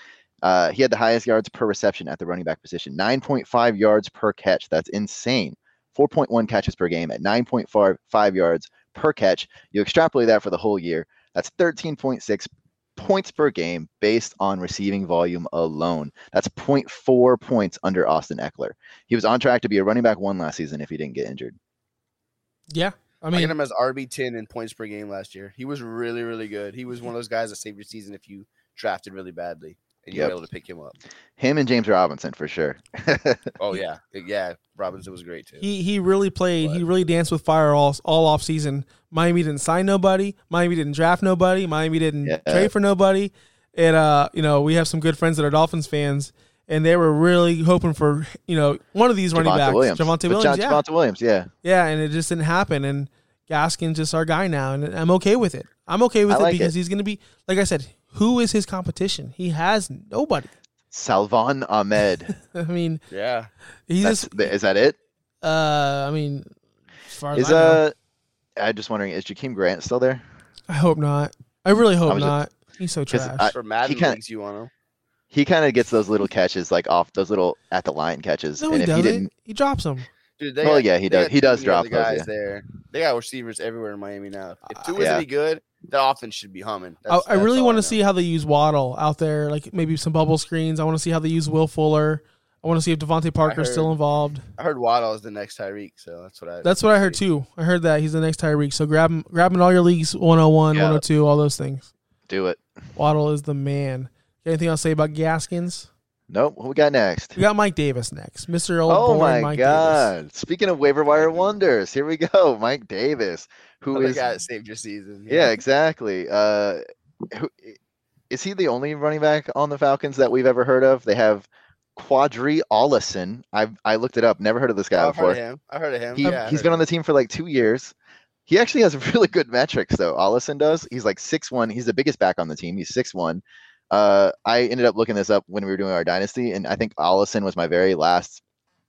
Uh, he had the highest yards per reception at the running back position. 9.5 yards per catch. That's insane. 4.1 catches per game at 9.5 yards per catch. You extrapolate that for the whole year. That's 13.6 points per game based on receiving volume alone. That's 0.4 points under Austin Ekeler. He was on track to be a running back one last season if he didn't get injured. Yeah, I mean, I got mean, him as RB ten in points per game last year. He was really, really good. He was one of those guys that saved your season if you drafted really badly and you Yep. were able to pick him up. Him and James Robinson for sure. Oh yeah, yeah. Robinson was great too. he he really played. He really danced with fire all all off season. Miami didn't sign nobody. Miami didn't draft nobody. Miami didn't Yeah. trade for nobody. And uh, you know, we have some good friends that are Dolphins fans, and they were really hoping for you know one of these running backs, Williams. Javonte But Williams. John- yeah, Javonte Williams, yeah. yeah, and it just didn't happen. And Gaskin's just our guy now, and I'm okay with it. I'm okay with I it like because it. he's going to be, like I said, who is his competition? He has nobody. Salvon Ahmed. I mean, yeah. he's That's, just. is that it? Uh, I mean, as far as Is I know, uh I'm just wondering, is Jakeem Grant still there? I hope not. I really hope was just- not. He's so trash. I- For Madden kinda- leagues, you want him. He kind of gets those little catches, like off those little at the line catches. no, and he if doesn't. didn't, He drops them. Dude, they Well, got- yeah, he they does- he does many drop other those, guys yeah. there. They got receivers everywhere in Miami now. If Uh, two is yeah. any good, the offense should be humming. I, That's- I that's really want to see how they use Waddle out there, like maybe some bubble screens. I want to see how they use Will Fuller. I want to see if DeVante Parker's still involved. I heard Waddle is the next Tyreek, so that's what I. That's what I heard too. I heard that he's the next Tyreek. So grab him, grab him in all your leagues 101, Yeah. 102, all those things. do it. Waddle is the man. Anything else to say about Gaskins? Nope. What we got next? We got Mike Davis next. Mr. Old Oh boring my Mike Davis. God! Speaking of waiver wire wonders, here we go. Mike Davis, who Another is guy that saved your season. yeah, exactly. Uh, who, is he the only running back on the Falcons that we've ever heard of? They have Qadree Ollison. I I looked it up. Never heard of this guy before. I've before. heard of him. I heard of him. He, yeah, I he's heard been of on the team for like two years. He actually has really good metrics though. Allison does. He's like six one. He's the biggest back on the team. He's six one. Uh, I ended up looking this up when we were doing our dynasty, and I think Ollison was my very last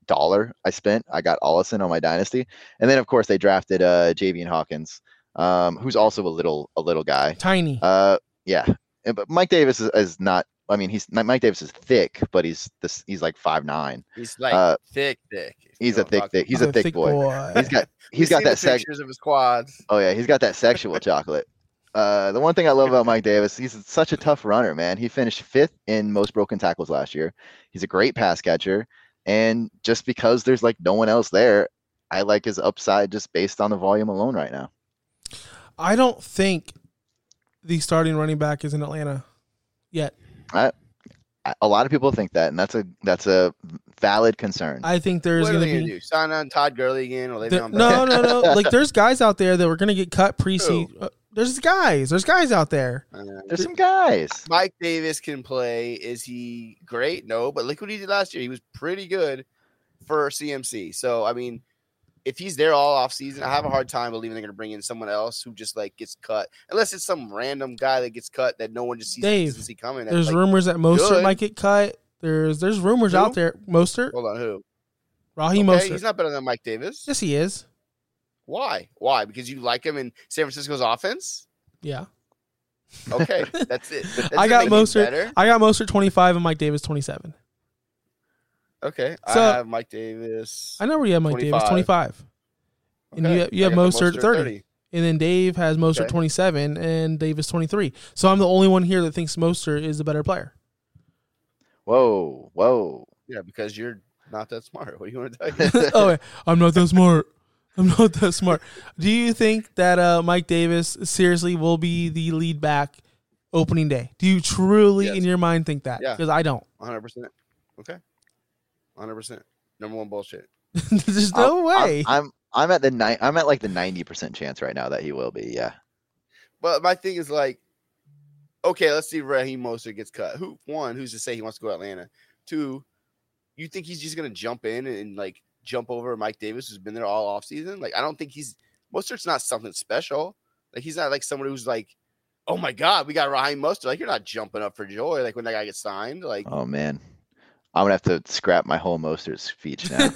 dollar I spent. I got Ollison on my dynasty, and then of course they drafted uh Javian Hawkins, um, who's also a little a little guy. Tiny. Uh, yeah, And- but Mike Davis is, is not. I mean, he's Mike Davis is thick, but he's this. He's like five nine. He's like uh, thick, thick. He's a thick, thick. He's He's a thick, boy. He's got he's got that sex. pictures of his quads. Oh yeah, he's got that sexual chocolate. Uh, the one thing I love about Mike Davis, he's such a tough runner, man. He finished fifth in most broken tackles last year. He's a great pass catcher, and just because there's like no one else there, I like his upside just based on the volume alone right now. I don't think the starting running back is in Atlanta yet. A- A lot of people think that, and that's a that's a valid concern. I think there's going to gonna be do? Sign on Todd Gurley again? Or There- no, no, no. Like there's guys out there that were gonna get cut pre-season. Uh, there's guys. There's guys out there. There's some guys. Mike Davis can play. Is he great? No, but look what he did last year. He was pretty good for CMC. So I mean, if he's there all off season, I have a hard time believing they're going to bring in someone else who just like gets cut, unless it's some random guy that gets cut that no one just sees Dave, doesn't see coming. There's like, rumors that Mostert good. might get cut. There's there's rumors Who? out there. Mostert, hold on, who? Raheem Okay, Mostert. he's not better than Mike Davis. yes, he is. Why? Why? Because you like him in San Francisco's offense? Yeah. Okay, that's it. That I got Mostert. I got Mostert 25 and Mike Davis 27. Okay, So- I have Mike Davis. I know where you have Mike Davis 25. 25. And you, Okay, you have Mostert 30. And then Dave has Mostert Okay. 27 and Davis 23. So I'm the only one here that thinks Mostert is the better player. Whoa, whoa. Yeah, because you're not that smart. What do you want to tell you? oh, I'm not that smart. I'm not that smart. Do you think that uh, Mike Davis seriously will be the lead back opening day? Do you truly, Yes. in your mind, think that? Yeah. Because I don't. 100%. Okay. 100%. Number one bullshit. There's no I'm- way. I'm, I'm I'm at the ni- I'm at like the ninety percent chance right now that he will be. Yeah. But my thing is like, okay, let's see if Raheem Mostert gets cut. Who one? Who's to say he wants to go to Atlanta? Two, you think he's just gonna jump in and, like jump over Mike Davis, who's been there all off season? Like, I don't think he's Mostert's not something special. Like, he's not like someone who's like, oh my god, we got Raheem Mostert. Like, you're not jumping up for joy. Like when that guy gets signed. Like, Oh man, I'm gonna have to scrap my whole Mostert speech now.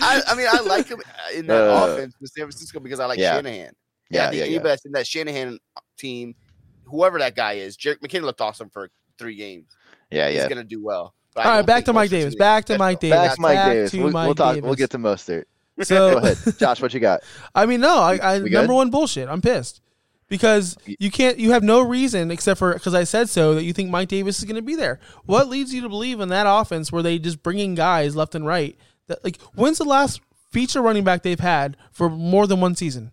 I, I mean, I like him in that Uh, offense with San Francisco because I like yeah. Shanahan. yeah, I think yeah, yeah. that's in that Shanahan team, whoever that guy is, Jerick McKinnon looked awesome for three games. Yeah, He's yeah. He's gonna do well. But I All right, back to Mike Davis. Back to. Mike Davis. Back to Mike Back Davis. to We'll, Mike we'll talk. We'll get to Mostert. So, Go ahead, Josh. What you got? I mean, no, I, I number one bullshit. I'm pissed because you can't. You have no reason except for because I said so that you think Mike Davis is going to be there. What leads you to believe in that offense where they just bring in guys left and right? That like, when's the last feature running back they've had for more than one season?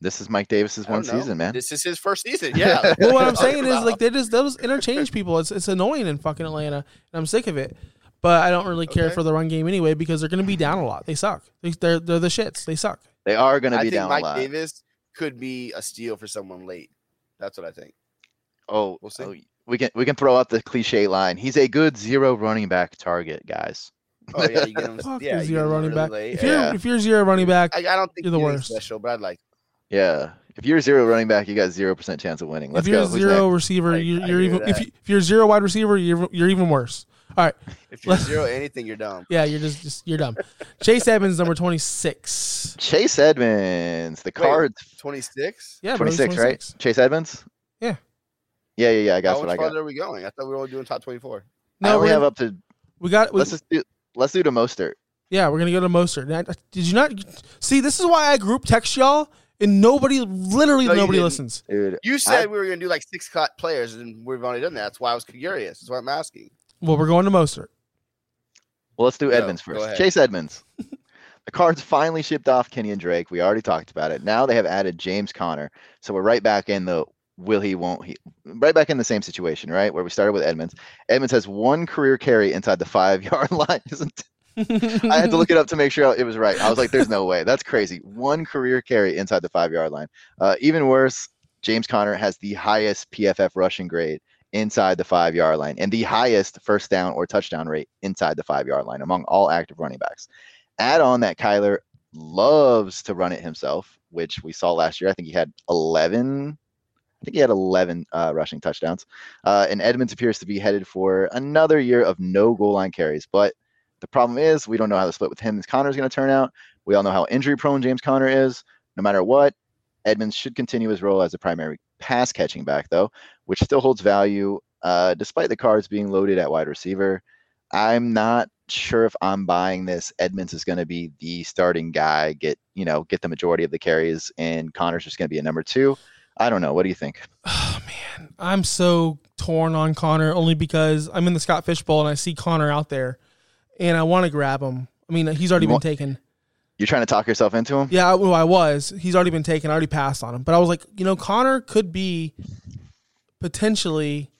This is Mike Davis's one know. season, man. This is his first season. Yeah. Well, what I'm saying is like they just those interchange people. It's it's annoying in fucking Atlanta, and I'm sick of it. But I don't really care Okay. for the run game anyway because they're going to be down a lot. They suck. They, they're they're the shits. They suck. They are going to be think down Mike a lot. Davis could be a steal for someone late. That's what I think. Oh, We'll see. oh, we can we can throw out the cliche line. He's a good zero running back target, guys. Oh yeah, you get him. Fuck yeah, the you zero get him running really back. late. If you're Yeah. if you're zero running back, I, I don't think You're the he's anything worst. special, but I'd like. Yeah. If you're a zero running back, you got zero percent chance of winning. Let's if you're go. a Who's zero receiver, I- you're, I you're even if you if you're a zero wide receiver, you're you're even worse. All right, If you're Let- zero anything, you're dumb. yeah, you're just, just you're dumb. Chase Evans, number twenty six. Chase Edmonds, the Wait, Cards, Twenty six. Yeah, 26, right? Chase Edmonds. Yeah. Yeah, yeah, yeah. I How got what I got. farther are we going? I thought we were only doing top twenty four. No, we're have up to. we got. We, Let's just do. Let's do the Mostert. yeah, we're gonna go to Mostert. Now, Did you not see? This is why I group text y'all, and nobody, literally No, nobody listens. Dude, You said I- we were gonna do like six cut players, and we've already done that. That's why I was curious. That's why I'm asking. Well, we're going to Mostert. Well, let's do Edmonds go first. Chase Edmonds. the Cards finally shipped off Kenyan Drake. We already talked about it. Now they have added James Conner. So we're right back in the will he, won't he, right back in the same situation, right? Where we started with Edmonds. Edmonds has one career carry inside the five yard line. Isn't I had to look it up to make sure it was right. I was like, there's no way. That's crazy. One career carry inside the five yard line. Uh, even worse, James Conner has the highest PFF rushing grade inside the five yard line and the highest first down or touchdown rate inside the five yard line among all active running backs. Add on that Kyler loves to run it himself, which we saw last year. I think he had 11. I think he had 11 uh, rushing touchdowns. Uh, and Edmonds appears to be headed for another year of no goal line carries. But the problem is, we don't know how the split with him and Conner is going to turn out. We all know how injury prone James Conner is. No matter what, Edmonds should continue his role as a primary pass catching back, though, which still holds value uh, despite the cards being loaded at wide receiver. I'm not sure if I'm buying this. Edmonds is going to be the starting guy, get you know, get the majority of the carries, and Conner's just going to be a number two. I don't know. What do you think? Oh man, I'm so torn on Conner only because I'm in the Scott Fish Bowl and I see Conner out there, and I want to grab him. I mean, he's already been taken. You're trying to talk yourself into him? Yeah, well, I was. He's already been taken. I already passed on him. But I was like, you know, Conner could be potentially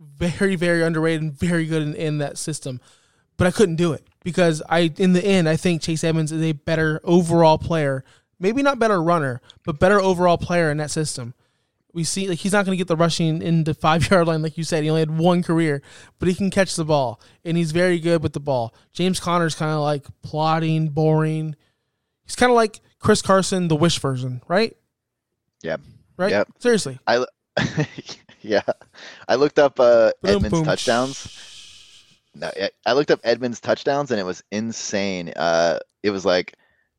very, very underrated and very good in, in that system. But I couldn't do it because I, in the end, I think Chase Evans is a better overall player. Maybe not better runner, but better overall player in that system. We see like he's not going to get the rushing in the five yard line like you said. He only had one career, but he can catch the ball and he's very good with the ball. James Conner's kind of like plotting, boring. He's kind of like Chris Carson, the Wish version, right? Yep. Right. Yep. Seriously. I yeah. I looked up uh, Boom, Edmonds boom. touchdowns. No, I- looked up Edmonds touchdowns and it was insane. Uh, it was like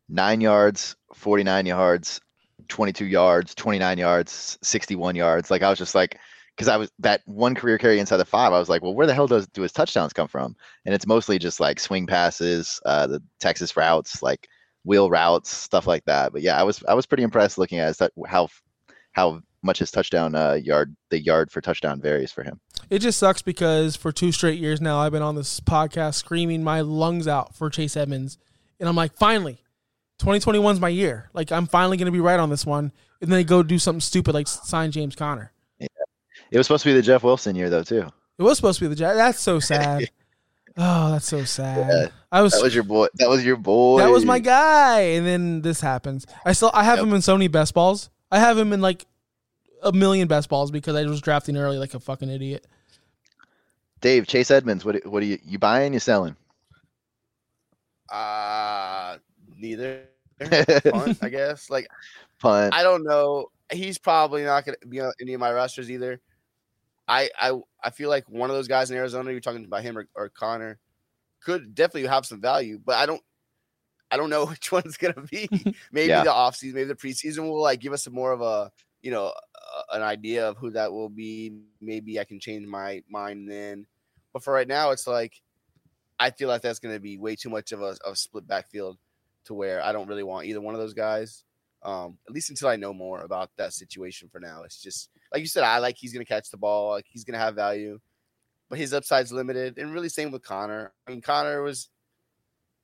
nine yards, 49 yards, 22 yards, 29 yards, 61 yards. Like I was just like, because I was that one career carry inside the five. I was like, well, where the hell does do his touchdowns come from? And it's mostly just like swing passes, uh, the Texas routes, like wheel routes, stuff like that. But yeah, I was I was pretty impressed looking at how how much his touchdown uh, yard the yard for touchdown varies for him. It just sucks because for two straight years now, I've been on this podcast screaming my lungs out for Chase Edmonds. And I'm like, finally, 2021's my year. Like, I'm finally going to be right on this one. And then they go do something stupid like sign James Conner. It was supposed to be the Jeff Wilson year though too. It was supposed to be the Jazz. That's so sad. oh, that's so sad. Yeah, I was That was your boy. That was your boy. that was my guy, and then this happens. I still I have Yep. him in so many best balls. I have him in like a million best balls because I was drafting early like a fucking idiot. Dave Chase Edmonds. What what are you you buying? You selling? Uh neither. Punt, I guess. Like Punt. I don't know. He's probably not going to be on any of my rosters either. I I I feel like one of those guys in Arizona you're talking about him or, or Conner could definitely have some value, but I don't I don't know which one's going to be. maybe Yeah. the offseason, maybe the preseason will like give us some more of a, you know, uh, an idea of who that will be. Maybe I can change my mind then. But for right now it's like I feel like that's going to be way too much of a, of a split backfield to where I don't really want either one of those guys. Um, at least until I know more about that situation. For now, it's just like you said. I like he's to catch the ball. Like he's to have value, but his upside's limited. And really, same with Conner. I mean, Conner was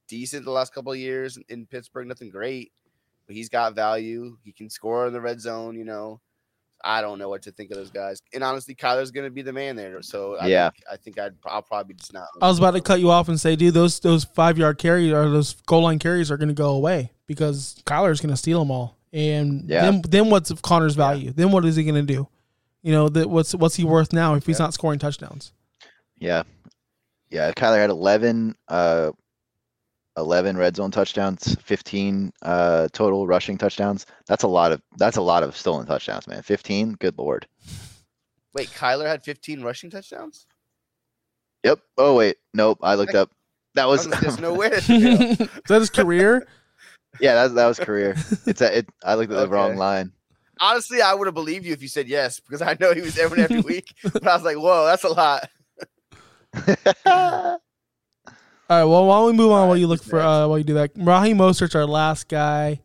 decent the last couple of years in Pittsburgh. Nothing great, but he's got value. He can score in the red zone. You know, I don't know what to think of those guys. And honestly, Kyler's going to be the man there. So I Yeah. think, I think I'd I'll probably just not. I was about to cut you off and say, dude, those those five yard carries or those goal line carries are going to go away because Kyler's going to steal them all. And Yeah. then then what's Conner's value? Then what is he going to do? You know, that what's what's he worth now if he's Yeah. not scoring touchdowns? Yeah. Yeah. Kyler had 11, uh, 11 red zone touchdowns, 15 uh, total rushing touchdowns. That's a lot of that's a lot of stolen touchdowns, man. 15, good lord. Wait, Kyler had 15 rushing touchdowns. Yep. Oh wait, nope. I looked up. That was There's no way. is that his career? yeah. That that was career. It's a, it. I looked at the wrong line. Honestly, I would have believed you if you said yes because I know he was every every week. But I was like, whoa, that's a lot. All right. Well, why don't we move on All while you look for uh, while you do that? Raheem Mostert's our last guy.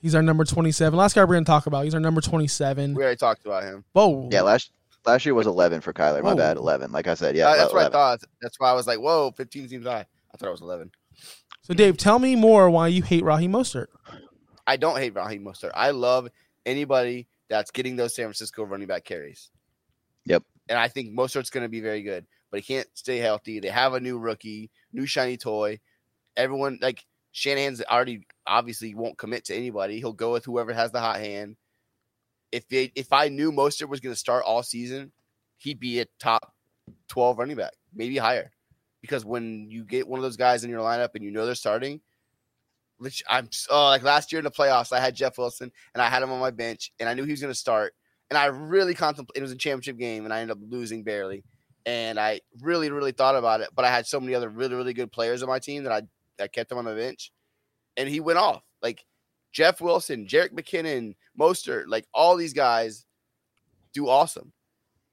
He's our number twenty seven. Last guy we're going to talk about. He's our number twenty seven. We already talked about him. Whoa. yeah. Last last year was 11 for Kyler. My Whoa. bad. 11. Like I said. Yeah. Uh, that's what I thought. That's why I was like, whoa, 15 seems high. I thought it was 11. So Dave, tell me more why you hate Raheem Mostert. I don't hate Raheem Mostert. I love anybody that's getting those San Francisco running back carries. Yep. And I think Mostert's going to be very good, but he can't stay healthy. They have a new rookie, new shiny toy. Everyone like Shanahan's already obviously won't commit to anybody. He'll go with whoever has the hot hand. If they, if I knew Mostert was going to start all season, he'd be a top 12 running back, maybe higher. Because when you get one of those guys in your lineup and you know they're starting, which I'm oh, like last year in the playoffs, I had Jeff Wilson and I had him on my bench and I knew he was going to start. And I really contemplated it was a championship game and I ended up losing barely. And I really, really thought about it. But I had so many other really, really good players on my team that I, I kept him on the bench. And he went off. Like Jeff Wilson, Jerick McKinnon, Mostert, like all these guys do awesome.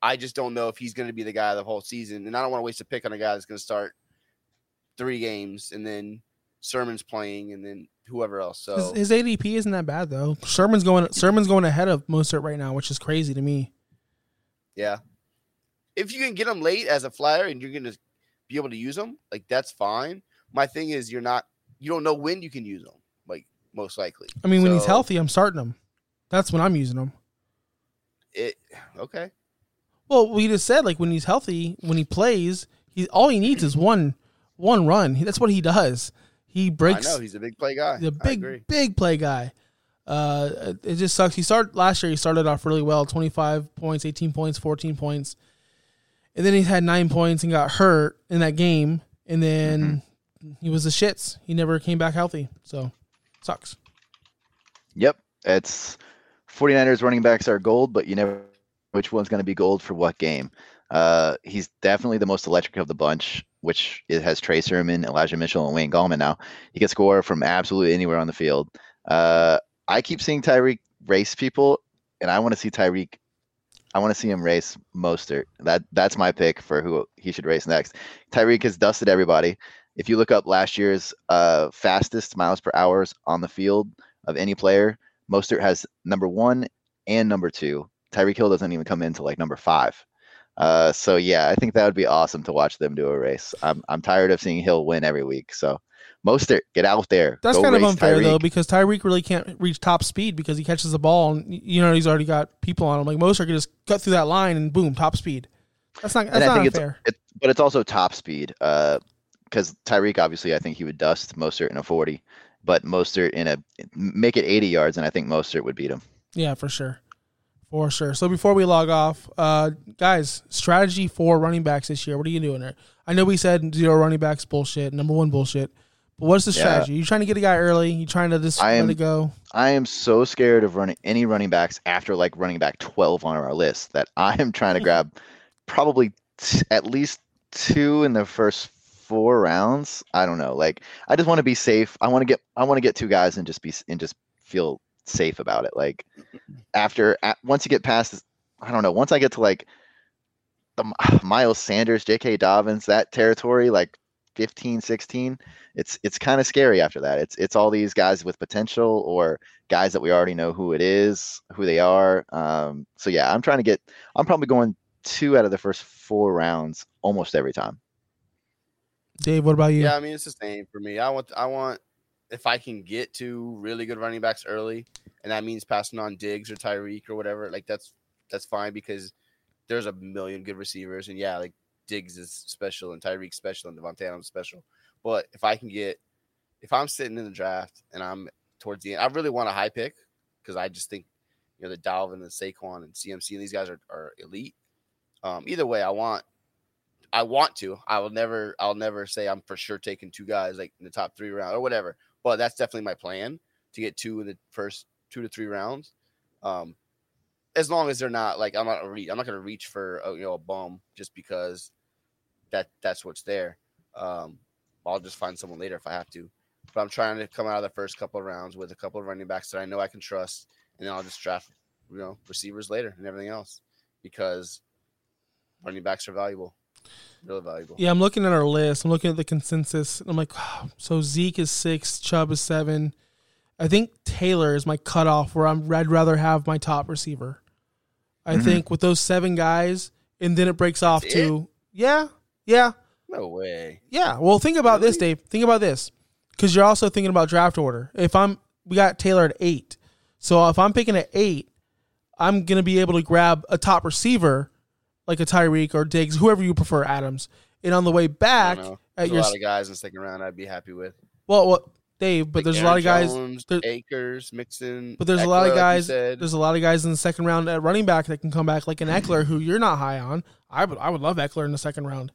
I just don't know if he's going to be the guy the whole season. And I don't want to waste a pick on a guy that's going to start three games and then Sermon's playing and then whoever else. So His, his ADP isn't that bad though. Sermon's going Sermon's going ahead of Mostert right now, which is crazy to me. yeah, if you can get them late as a flyer and you're going to be able to use them, like that's fine. My thing is you're not, you don't know when you can use them, like most likely. I mean, when he's healthy, I'm starting him. That's when I'm using him. it okay. Well, we just said like when he's healthy, when he plays, he all he needs is one one run. That's what he does. He breaks. I know he's a big play guy. the I big big play guy. Uh, it just sucks. He started last year. He started off really well, twenty five points, eighteen points, fourteen points, and then he had nine points and got hurt in that game, and then he was the shits. He never came back healthy, so sucks. Yep. It's 49ers running backs are gold, but you never know which one's going to be gold for what game. Uh, he's definitely the most electric of the bunch. which it has Trey Sermon, Elijah Mitchell, and Wayne Gallman now. He can score from absolutely anywhere on the field. Uh, I keep seeing Tyreek race people, and I want to see Tyreek. I want to see him race Mostert. That that's my pick for who he should race next. Tyreek has dusted everybody. If you look up last year's uh, fastest miles per hours on the field of any player, Mostert has number one and number two. Tyreek Hill doesn't even come into like number five. Uh, so yeah, I think that would be awesome to watch them do a race. I'm I'm tired of seeing Hill win every week. So Mostert, get out there. That's Go kind of unfair Tyreek. though because Tyreek really can't reach top speed because he catches the ball and you know he's already got people on him. Like Mostert could just cut through that line and boom, top speed. That's not that's and I not think unfair. it's it, but it's also top speed. Uh, because Tyreek obviously I think he would dust Mostert in a 40, but Mostert in a make it 80 yards, and I think Mostert would beat him. Yeah, for sure. For sure. So before we log off, uh, guys, strategy for running backs this year. What are you doing there? I know we said zero running backs bullshit, number one bullshit. But what's the Yeah. strategy? You trying to get a guy early? You trying to just I let am- it go? I am so scared of running any running backs after like running back 12 on our list that I am trying to grab probably t- at least two in the first four rounds. I don't know. Like I just want to be safe. I want to get I want to get two guys and just be and just feel safe about it. Like after at, once you get past this, I don't know. Once I get to like the Miles Sanders, J.K. Dobbins, that territory, like 15, 16, it's it's kind of scary after that. It's it's all these guys with potential or guys that we already know who it is, who they are. Um, so yeah, I'm trying to get. I'm probably going two out of the first four rounds almost every time. Dave, what about you? Yeah, I mean it's the same for me. I want I want if I can get to really good running backs early, and that means passing on Diggs or Tyreek or whatever, like that's that's fine because there's a million good receivers, and yeah, like Diggs is special and Tyreek's special and Davante Adams special. But if I can get if I'm sitting in the draft and I'm towards the end, I really want a high pick because I just think you know the Dalvin and the Saquon and CMC and these guys are, are elite. Um, either way, I want I want to. I will never. I'll never say I'm for sure taking two guys like in the top three round or whatever. But that's definitely my plan to get two in the first two to three rounds. Um, as long as they're not like I'm not gonna reach. I'm not to reach for a, you know a bum just because that that's what's there. Um, I'll just find someone later if I have to. But I'm trying to come out of the first couple of rounds with a couple of running backs that I know I can trust, and then I'll just draft you know receivers later and everything else because running backs are valuable, really valuable. Yeah, I'm looking at our list. I'm looking at the consensus. I'm like, wow. so Zeke is six, Chubb is seven. I think Taylor is my cutoff where I'm. I'd rather have my top receiver. I Mhm. think with those seven guys, and then it breaks off That's to yeah, yeah, No way. yeah. Well, think about this, Dave. Think about this, because you're also thinking about draft order. If I'm, we got Taylor at eight, so if I'm picking at eight, I'm gonna be able to grab a top receiver, like a Tyreek or Diggs, whoever you prefer, Adams. And on the way back, at There's a your lot of guys in the second round I'd be happy with. well, well, Dave, but Like there's a lot of guys. Jones, there- Akers, Mixon. But there's a lot of Ekeler, like guys. there's a lot of guys in the second round at running back that can come back, like an Ekeler, who you're not high on. I would, I would love Ekeler in the second round.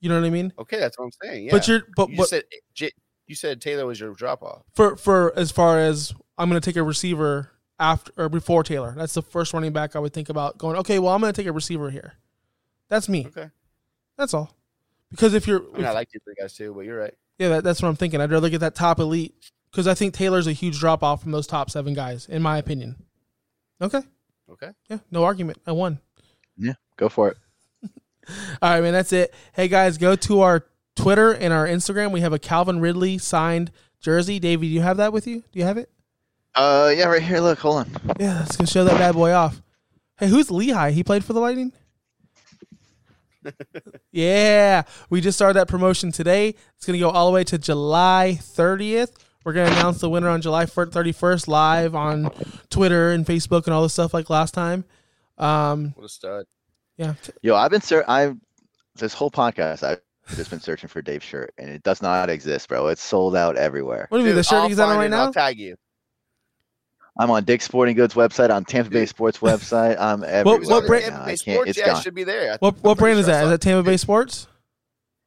You know what I mean? okay, that's what I'm saying. Yeah. But you're, but you what said J- you said Taylor was your drop off. for for as far as I'm going to take a receiver after or before Taylor. That's the first running back I would think about going. Okay, well I'm going to take a receiver here. That's me. Okay. That's all. Because if you're, I mean, I like these three guys too, but you're right. Yeah, that, that's what I'm thinking. I'd rather get that top elite because I think Taylor's a huge drop off from those top seven guys, in my opinion. Okay. Okay. Yeah. No argument. I won. Yeah, go for it. All right, man. That's it. Hey guys, go to our Twitter and our Instagram. We have a Calvin Ridley signed jersey. Davey, do you have that with you? Do you have it? Uh, yeah, right here. Look, hold on. Yeah, let's go show that bad boy off. Hey, who's Lehigh? He played for the Lightning. Yeah, we just started that promotion today. It's gonna go all the way to July 30th. We're gonna announce the winner on July 31st live on Twitter and Facebook and all this stuff like last time. Um, What a stud. yeah, Yo, I've been ser- I've this whole podcast I've just been searching for Dave's shirt and it does not exist, bro. It's sold out everywhere. what do you mean? The shirt I'll he's on right now? I'll tag you. I'm on Dick's Sporting Goods website, on Tampa Bay Sports website. I'm everywhere. what brand- right now. Tampa Bay I can't. Sports, It's yeah, it gone. should be there. What what brand is sure I that? Is that Tampa Bay Sports?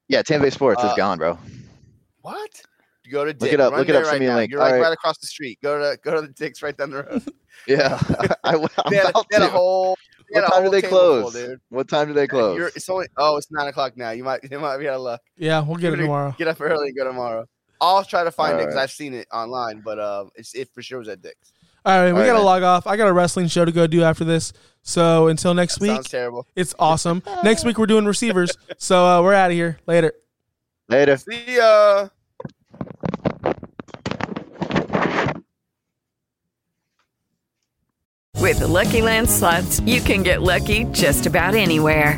Yeah, Tampa Bay Sports is Uh, gone, bro. What? You go to Look it up, Run look it there up, send right me a link. You're like All right. right across the street. Go to go to the Dick's right down the road. Yeah, I, am They had, about they had a whole We What a time do they table full, close? dude. What time do they close? You're, it's only oh, it's nine o'clock now. You might you might be out of luck. Yeah, we'll get it Better tomorrow. Get up early and go tomorrow. I'll try to find it because Alright. I've seen it online, but uh, it's it for sure was at Dick's. All right, we All right, gotta man. log off. I got a wrestling show to go do after this. So until next That week, sounds terrible. it's awesome. next week we're doing receivers. So uh, we're out of here. Later. Later. See ya. With the Lucky Land slots, you can get lucky just about anywhere.